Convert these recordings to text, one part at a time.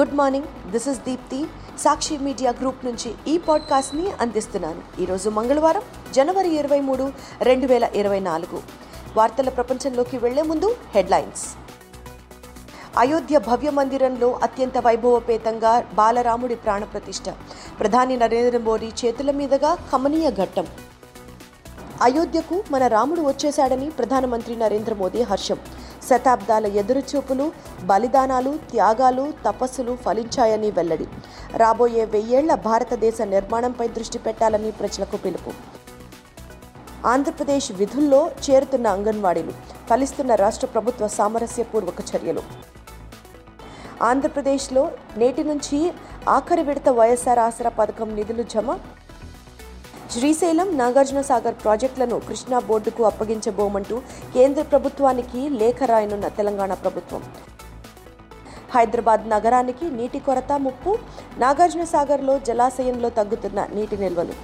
Good morning this is Deepthi Sakshi media group నుంచి ఈ పాడ్కాస్ట్ని అందిస్తున్నాను. ఈరోజు మంగళవారం జనవరి ఇరవై మూడు రెండు వేల ఇరవై నాలుగు. వార్తల ప్రపంచంలోకి వెళ్ళే ముందు హెడ్లైన్స్. అయోధ్య భవ్య మందిరంలో అత్యంత వైభవపేతంగా బాలరాముడి ప్రాణప్రతిష్ఠ ప్రధాని నరేంద్ర మోడీ చేతుల మీదుగా కమనీయ ఘట్టం. అయోధ్యకు మన రాముడు వచ్చేశాడని ప్రధానమంత్రి నరేంద్ర మోదీ హర్షం. శతాబ్దాల ఎదురుచూపులు బలిదానాలు త్యాగాలు తపస్సులు ఫలించాయని వెల్లడి. రాబోయే వెయ్యేళ్ళ భారతదేశ నిర్మాణంపై దృష్టి పెట్టాలని ప్రజలకు పిలుపు. ఆంధ్రప్రదేశ్ విధుల్లో చేరుతున్న అంగన్వాడీలు ఫలిస్తున్న రాష్ట్ర ప్రభుత్వ సామరస్యపూర్వక చర్యలు. ఆంధ్రప్రదేశ్లో నేటి నుంచి ఆఖరి విడత వైఎస్ఆర్ ఆసరా పథకం నిధులు జమ శ్రీశైలం నాగార్జున సాగర్ ప్రాజెక్టులను కృష్ణా బోర్డుకు అప్పగించబోమంటూ కేంద్ర ప్రభుత్వానికి లేఖ రాయనున్న తెలంగాణ ప్రభుత్వం. హైదరాబాద్ నగరానికి నీటి కొరత ముప్పు నాగార్జున సాగర్లో జలాశయంలో తగ్గుతున్న నీటి నిల్వలు.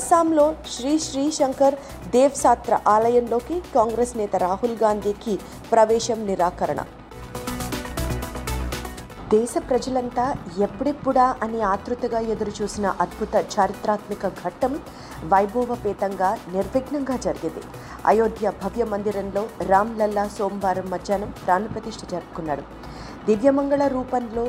అస్సాంలో శ్రీ శ్రీ శంకర్ దేవ్ సాత్ర ఆలయంలోకి కాంగ్రెస్ నేత రాహుల్ గాంధీకి ప్రవేశం నిరాకరణ. దేశ ప్రజలంతా ఎప్పుడెప్పుడా అని ఆతృతగా ఎదురుచూసిన అద్భుత చారిత్రాత్మక ఘట్టం వైభవపేతంగా నిర్విఘ్నంగా జరిగింది. అయోధ్య భవ్య మందిరంలో రామ్ లల్లా సోమవారం మధ్యాహ్నం ప్రాణప్రతిష్ఠ జరుపుకున్నాడు. దివ్యమంగళ రూపంలో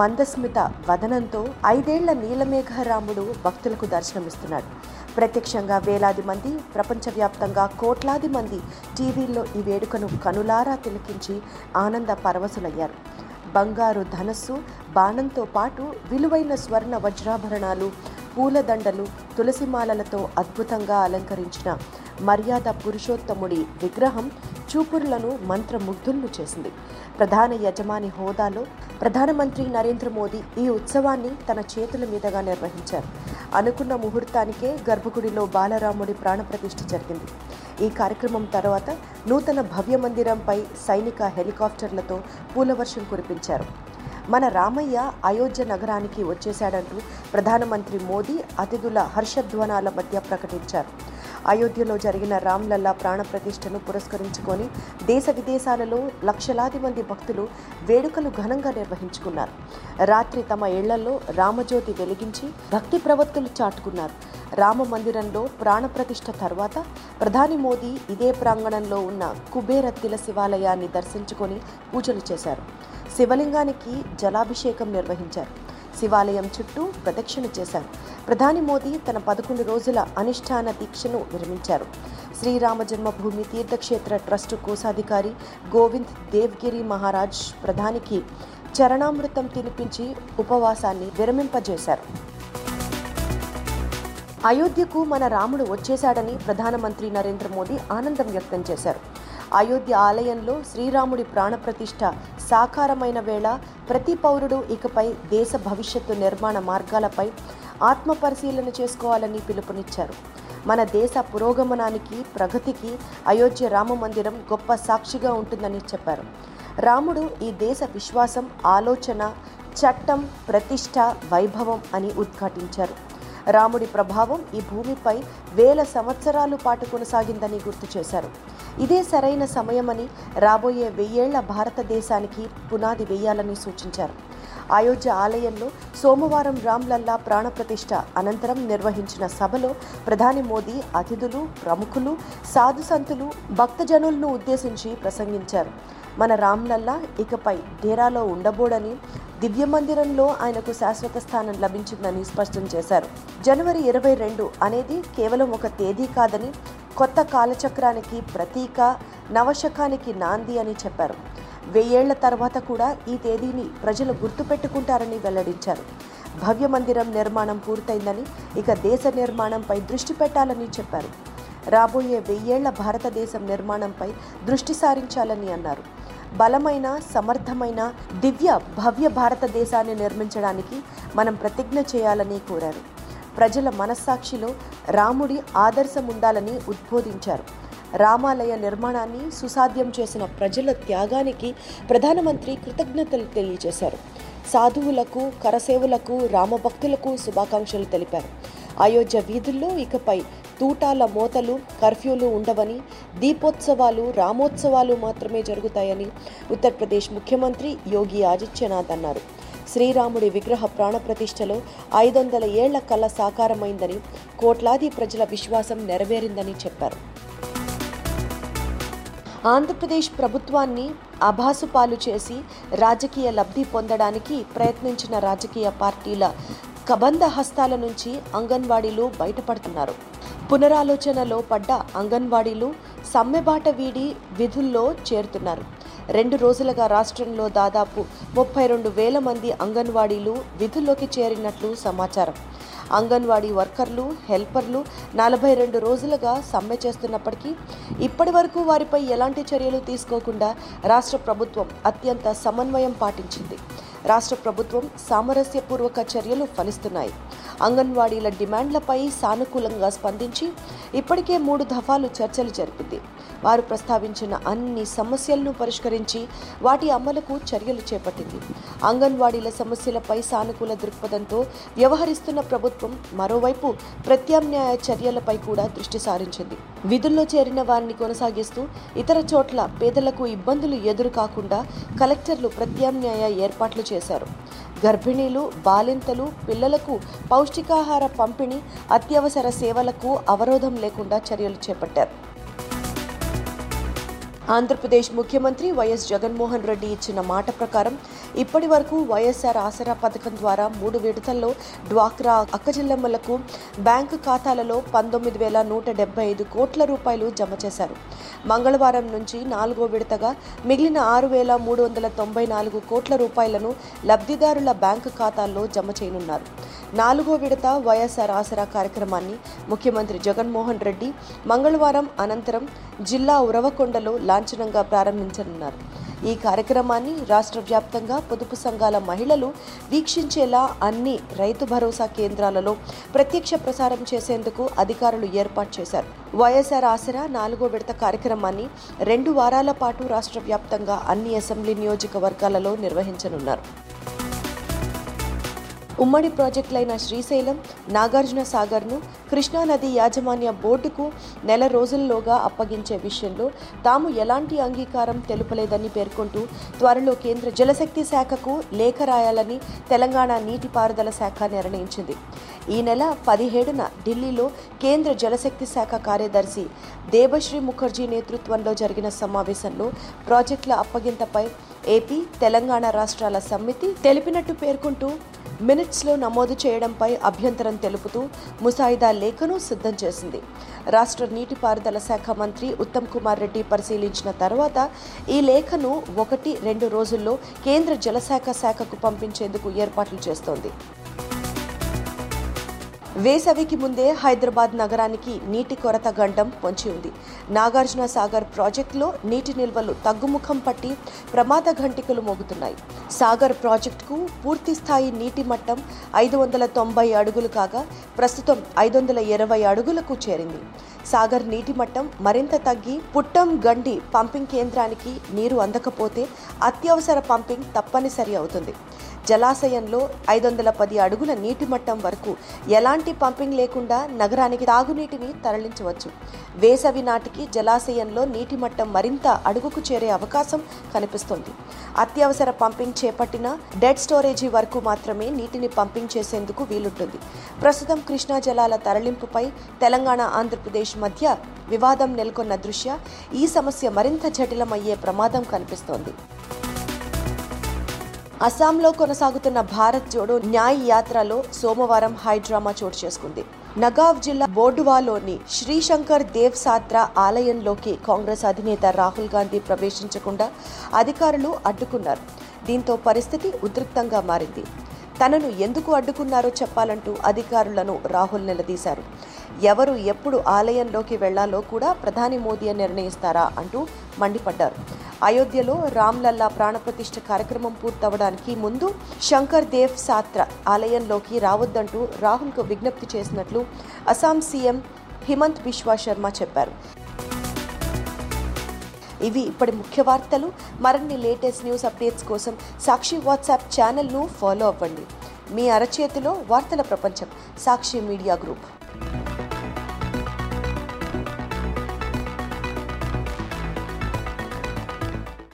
మందస్మిత వదనంతో ఐదేళ్ళ నీలమేఘ రాముడు భక్తులకు దర్శనమిస్తున్నాడు. ప్రత్యక్షంగా వేలాది మంది ప్రపంచవ్యాప్తంగా కోట్లాది మంది టీవీల్లో ఈ వేడుకను కనులారా తిలకించి ఆనంద పరవశులయ్యారు. బంగారు ధనస్సు బాణంతో పాటు విలువైన స్వర్ణ వజ్రాభరణాలు పూలదండలు తులసిమాలలతో అద్భుతంగా అలంకరించిన మర్యాద పురుషోత్తముడి విగ్రహం చూపురులను మంత్రముగ్ధులను చేసింది. ప్రధాన యజమాని హోదాలో ప్రధానమంత్రి నరేంద్ర మోదీ ఈ ఉత్సవాన్ని తన చేతుల మీదుగా నిర్వహించారు. అనుకున్న ముహూర్తానికే గర్భగుడిలో బాలరాముడి ప్రాణప్రతిష్ఠ జరిగింది. ఈ కార్యక్రమం తర్వాత నూతన భవ్య మందిరంపై సైనిక హెలికాప్టర్లతో పూలవర్షం కురిపించారు. మన రామయ్య అయోధ్య నగరానికి వచ్చేశాడంటూ ప్రధానమంత్రి మోదీ అతిథుల హర్షధ్వనాల మధ్య ప్రకటించారు. అయోధ్యలో జరిగిన రామ్లల్లా ప్రాణప్రతిష్ఠను పురస్కరించుకొని దేశ విదేశాలలో లక్షలాది మంది భక్తులు వేడుకలు ఘనంగా నిర్వహించుకున్నారు. రాత్రి తమ ఇళ్ళలో రామజ్యోతి వెలిగించి భక్తి ప్రవక్తులు చాటుకున్నారు. రామ మందిరంలో ప్రాణప్రతిష్ఠ తర్వాత ప్రధాని మోదీ ఇదే ప్రాంగణంలో ఉన్న కుబేరత్తిల శివాలయాన్ని దర్శించుకొని పూజలు చేశారు. శివలింగానికి జలాభిషేకం నిర్వహించారు. శివాలయం చుట్టూ ప్రదక్షిణ చేశారు. ప్రధాని మోదీ తన పదకొండు రోజుల అనుష్ఠాన దీక్షను విరమించారు శ్రీరామ జన్మభూమి తీర్థక్షేత్ర ట్రస్టు కోశాధికారి గోవింద్ దేవ్గిరి మహారాజ్ ప్రధానికి చరణామృతం తినిపించి ఉపవాసాన్ని విరమింపజేశారు. అయోధ్యకు మన రాముడు వచ్చేశాడని ప్రధానమంత్రి నరేంద్ర మోదీ ఆనందం వ్యక్తం చేశారు. అయోధ్య ఆలయంలో శ్రీరాముడి ప్రాణప్రతిష్ఠ సాకారమైన వేళ ప్రతి పౌరుడు ఇకపై దేశ భవిష్యత్తు నిర్మాణ మార్గాలపై ఆత్మపరిశీలన చేసుకోవాలని పిలుపునిచ్చారు. మన దేశ పురోగమనానికి ప్రగతికి అయోధ్య రామ మందిరం గొప్ప సాక్షిగా ఉంటుందని చెప్పారు. రాముడు ఈ దేశ విశ్వాసం ఆలోచన చట్టం ప్రతిష్ట వైభవం అని ఉద్ఘాటించారు. రాముడి ప్రభావం ఈ భూమిపై వేల సంవత్సరాలు పాటు కొనసాగిందని గుర్తు చేశారు. ఇదే సరైన సమయమని రాబోయే వెయ్యేళ్ళ భారతదేశానికి పునాది వేయాలని సూచించారు. అయోధ్య ఆలయంలో సోమవారం రామ్లల్లా ప్రాణప్రతిష్ఠ అనంతరం నిర్వహించిన సభలో ప్రధాని మోదీ అతిథులు ప్రముఖులు సాధు సంతులు భక్తజనులను ఉద్దేశించి ప్రసంగించారు. మన రామ్లల్లా ఇకపై డేరాలో ఉండబోడని దివ్య మందిరంలో ఆయనకు శాశ్వత స్థానం లభించిందని స్పష్టం చేశారు. జనవరి ఇరవై రెండు అనేది కేవలం ఒక తేదీ కాదని కొత్త కాలచక్రానికి ప్రతీక నవశకానికి నాంది అని చెప్పారు. వెయ్యేళ్ళ తర్వాత కూడా ఈ తేదీని ప్రజలు గుర్తుపెట్టుకుంటారని వెల్లడించారు. భవ్య మందిరం నిర్మాణం పూర్తయిందని ఇక దేశ నిర్మాణంపై దృష్టి పెట్టాలని చెప్పారు. రాబోయే వెయ్యేళ్ళ భారతదేశం నిర్మాణంపై దృష్టి సారించాలని అన్నారు. బలమైన సమర్థమైన దివ్య భవ్య భారతదేశాన్ని నిర్మించడానికి మనం ప్రతిజ్ఞ చేయాలని కోరారు. ప్రజల మనస్సాక్షిలో రాముడి ఆదర్శం ఉండాలని ఉద్బోధించారు. రామాలయ నిర్మాణాన్ని సుసాధ్యం చేసిన ప్రజల త్యాగానికి ప్రధానమంత్రి కృతజ్ఞతలు తెలియజేశారు. సాధువులకు కరసేవులకు రామభక్తులకు శుభాకాంక్షలు తెలిపారు. అయోధ్య వీధుల్లో ఇకపై తూటాల మోతలు కర్ఫ్యూలు ఉండవని దీపోత్సవాలు రామోత్సవాలు మాత్రమే జరుగుతాయని ఉత్తరప్రదేశ్ ముఖ్యమంత్రి యోగి ఆదిత్యనాథ్ అన్నారు. శ్రీరాముడి విగ్రహ ప్రాణప్రతిష్టలో ఐదు వందల ఏళ్ళ కళ సాకారమైందని కోట్లాది ప్రజల విశ్వాసం నెరవేరిందని చెప్పారు. ఆంధ్రప్రదేశ్ ప్రభుత్వాన్ని అభాసుపాలు చేసి రాజకీయ లబ్ధి పొందడానికి ప్రయత్నించిన రాజకీయ పార్టీల కబంధ హస్తాల నుంచి అంగన్వాడీలు బయటపడుతున్నారు. పునరాలోచనలో పడ్డ అంగన్వాడీలు సమ్మెబాట వీడి విధుల్లో చేరుతున్నారు. రెండు రోజులుగా రాష్ట్రంలో దాదాపు ముప్పై రెండు వేల మంది అంగన్వాడీలు విధుల్లోకి చేరినట్లు సమాచారం. అంగన్వాడీ వర్కర్లు హెల్పర్లు నలభై రెండు రోజులుగా సమ్మె చేస్తున్నప్పటికీ ఇప్పటి వరకు వారిపై ఎలాంటి చర్యలు తీసుకోకుండా రాష్ట్ర ప్రభుత్వం అత్యంత సమన్వయం పాటించింది. రాష్ట్ర ప్రభుత్వం సామరస్యపూర్వక చర్యలు ఫలిస్తున్నాయి. అంగన్వాడీల డిమాండ్లపై సానుకూలంగా స్పందించి ఇప్పటికే మూడు దఫాలు చర్చలు జరిపింది. వారు ప్రస్తావించిన అన్ని సమస్యలను పరిష్కరించి వాటి అమలుకు చర్యలు చేపట్టింది. అంగన్వాడీల సమస్యలపై సానుకూల దృక్పథంతో వ్యవహరిస్తున్న ప్రభుత్వం మరోవైపు ప్రత్యామ్నాయ చర్యలపై కూడా దృష్టి సారించింది. విధుల్లో చేరిన వారిని కొనసాగిస్తూ ఇతర చోట్ల పేదలకు ఇబ్బందులు ఎదురు కాకుండా కలెక్టర్లు ప్రత్యామ్నాయ ఏర్పాట్లు చేశారు. గర్భిణీలు బాలింతలు పిల్లలకు పౌష్టికాహార పంపిణీ అత్యవసర సేవలకు అవరోధం లేకుండా చర్యలు చేపట్టారు. ఆంధ్రప్రదేశ్ ముఖ్యమంత్రి వైఎస్ జగన్మోహన్ రెడ్డి ఇచ్చిన మాట ప్రకారం ఇప్పటి వరకు వైఎస్ఆర్ ఆసరా పథకం ద్వారా మూడు విడతల్లో డ్వాక్రా అక్కజిల్లమ్మలకు బ్యాంకు ఖాతాలలో పంతొమ్మిది వేల నూట డెబ్బై ఐదు కోట్ల రూపాయలు జమ చేశారు. మంగళవారం నుంచి నాలుగో విడతగా మిగిలిన ఆరు వేల మూడు వందల తొంభై నాలుగు కోట్ల రూపాయలను లబ్ధిదారుల బ్యాంకు ఖాతాల్లో జమ చేయనున్నారు. నాలుగో విడత వైఎస్ఆర్ ఆసరా కార్యక్రమాన్ని ముఖ్యమంత్రి జగన్మోహన్ రెడ్డి మంగళవారం అనంతరం జిల్లా ఉరవకొండలో లాంఛనంగా ప్రారంభించనున్నారు. ఈ కార్యక్రమాన్ని రాష్ట్ర వ్యాప్తంగా పొదుపు సంఘాల మహిళలు వీక్షించేలా అన్ని రైతు భరోసా కేంద్రాలలో ప్రత్యక్ష ప్రసారం చేసేందుకు అధికారులు ఏర్పాటు చేశారు. వైఎస్ఆర్ ఆసరా నాలుగో విడత కార్యక్రమాన్ని రెండు వారాల పాటు రాష్ట్ర వ్యాప్తంగా అన్ని అసెంబ్లీ నియోజకవర్గాలలో నిర్వహించనున్నారు. ఉమ్మడి ప్రాజెక్టులైన శ్రీశైలం నాగార్జున సాగర్ను కృష్ణానది యాజమాన్య బోర్డుకు నెల రోజుల్లోగా అప్పగించే విషయంలో తాము ఎలాంటి అంగీకారం తెలుపలేదని పేర్కొంటూ త్వరలో కేంద్ర జలశక్తి శాఖకు లేఖ రాయాలని తెలంగాణ నీటిపారుదల శాఖ నిర్ణయించింది. ఈ నెల పదిహేడున ఢిల్లీలో కేంద్ర జలశక్తి శాఖ కార్యదర్శి దేబశ్రీ ముఖర్జీ నేతృత్వంలో జరిగిన సమావేశంలో ప్రాజెక్టుల అప్పగింతపై ఏపీ తెలంగాణ రాష్ట్రాల సమితి తెలిపినట్టు పేర్కొంటూ మినిట్స్లో నమోదు చేయడంపై అభ్యంతరం తెలుపుతూ ముసాయిదా లేఖను సిద్ధం చేసింది. రాష్ట్ర నీటిపారుదల శాఖ మంత్రి ఉత్తమ్ కుమార్ రెడ్డి పరిశీలించిన తర్వాత ఈ లేఖను ఒకటి రెండు రోజుల్లో కేంద్ర జలశాఖ శాఖకు పంపించేందుకు ఏర్పాట్లు చేస్తోంది. వేసవికి ముందే హైదరాబాద్ నగరానికి నీటి కొరత గండం పొంచి ఉంది. నాగార్జున సాగర్ ప్రాజెక్టులో నీటి నిల్వలు తగ్గుముఖం పట్టి ప్రమాద ఘంటికలు మోగుతున్నాయి. సాగర్ ప్రాజెక్టుకు పూర్తి స్థాయి నీటి మట్టం ఐదు వందల తొంభై అడుగులు కాగా ప్రస్తుతం ఐదు వందల ఇరవై అడుగులకు చేరింది. సాగర్ నీటి మట్టం మరింత తగ్గి పుట్టం గండి పంపింగ్ కేంద్రానికి నీరు అందకపోతే అత్యవసర పంపింగ్ తప్పనిసరి అవుతుంది. జలాశయంలో ఐదు వందల పది అడుగుల నీటి మట్టం వరకు ఎలాంటి పంపింగ్ లేకుండా నగరానికి తాగునీటిని తరలించవచ్చు. వేసవి నాటికి జలాశయంలో నీటి మట్టం మరింత అడుగుకు చేరే అవకాశం కనిపిస్తోంది. అత్యవసర పంపింగ్ చేపట్టిన డెడ్ స్టోరేజీ వరకు మాత్రమే నీటిని పంపింగ్ చేసేందుకు వీలుంటుంది. ప్రస్తుతం కృష్ణా జలాల తరలింపుపై తెలంగాణ ఆంధ్రప్రదేశ్ మధ్య వివాదం నెలకొన్న దృష్ట్యా ఈ సమస్య మరింత జటిలమయ్యే ప్రమాదం కనిపిస్తోంది. అస్సాంలో కొనసాగుతున్న భారత్ జోడో న్యాయ్ యాత్రలో సోమవారం హైడ్రామా చోటు చేసుకుంది. నగావ్ జిల్లా బోర్డువాలోని శ్రీశంకర్ దేవ్ సాత్రా ఆలయంలోకి కాంగ్రెస్ అధినేత రాహుల్ గాంధీ ప్రవేశించకుండా అధికారులు అడ్డుకున్నారు. దీంతో పరిస్థితి ఉద్రిక్తంగా మారింది. తనను ఎందుకు అడ్డుకున్నారో చెప్పాలంటూ అధికారులను రాహుల్ నిలదీశారు. ఎవరు ఎప్పుడు ఆలయంలోకి వెళ్ళాలో కూడా ప్రధాని మోదీ నిర్ణయిస్తారా అంటూ మండిపడ్డారు. అయోధ్యలో రామ్లల్లా ప్రాణప్రతిష్ఠ కార్యక్రమం పూర్తవడానికి ముందు శంకర్ దేవ్ సాత్ర ఆలయంలోకి రావద్దంటూ రాహుల్కు విజ్ఞప్తి చేసినట్లు అస్సాం సీఎం హిమంత్ బిశ్వా శర్మ చెప్పారు. ఇవి ఇప్పటి ముఖ్య వార్తలు. మరిన్ని లేటెస్ట్ న్యూస్ అప్డేట్స్ కోసం సాక్షి వాట్సాప్ ఛానల్ను ఫాలో అవ్వండి. మీ అరచేతిలో వార్తల ప్రపంచం సాక్షి మీడియా గ్రూప్.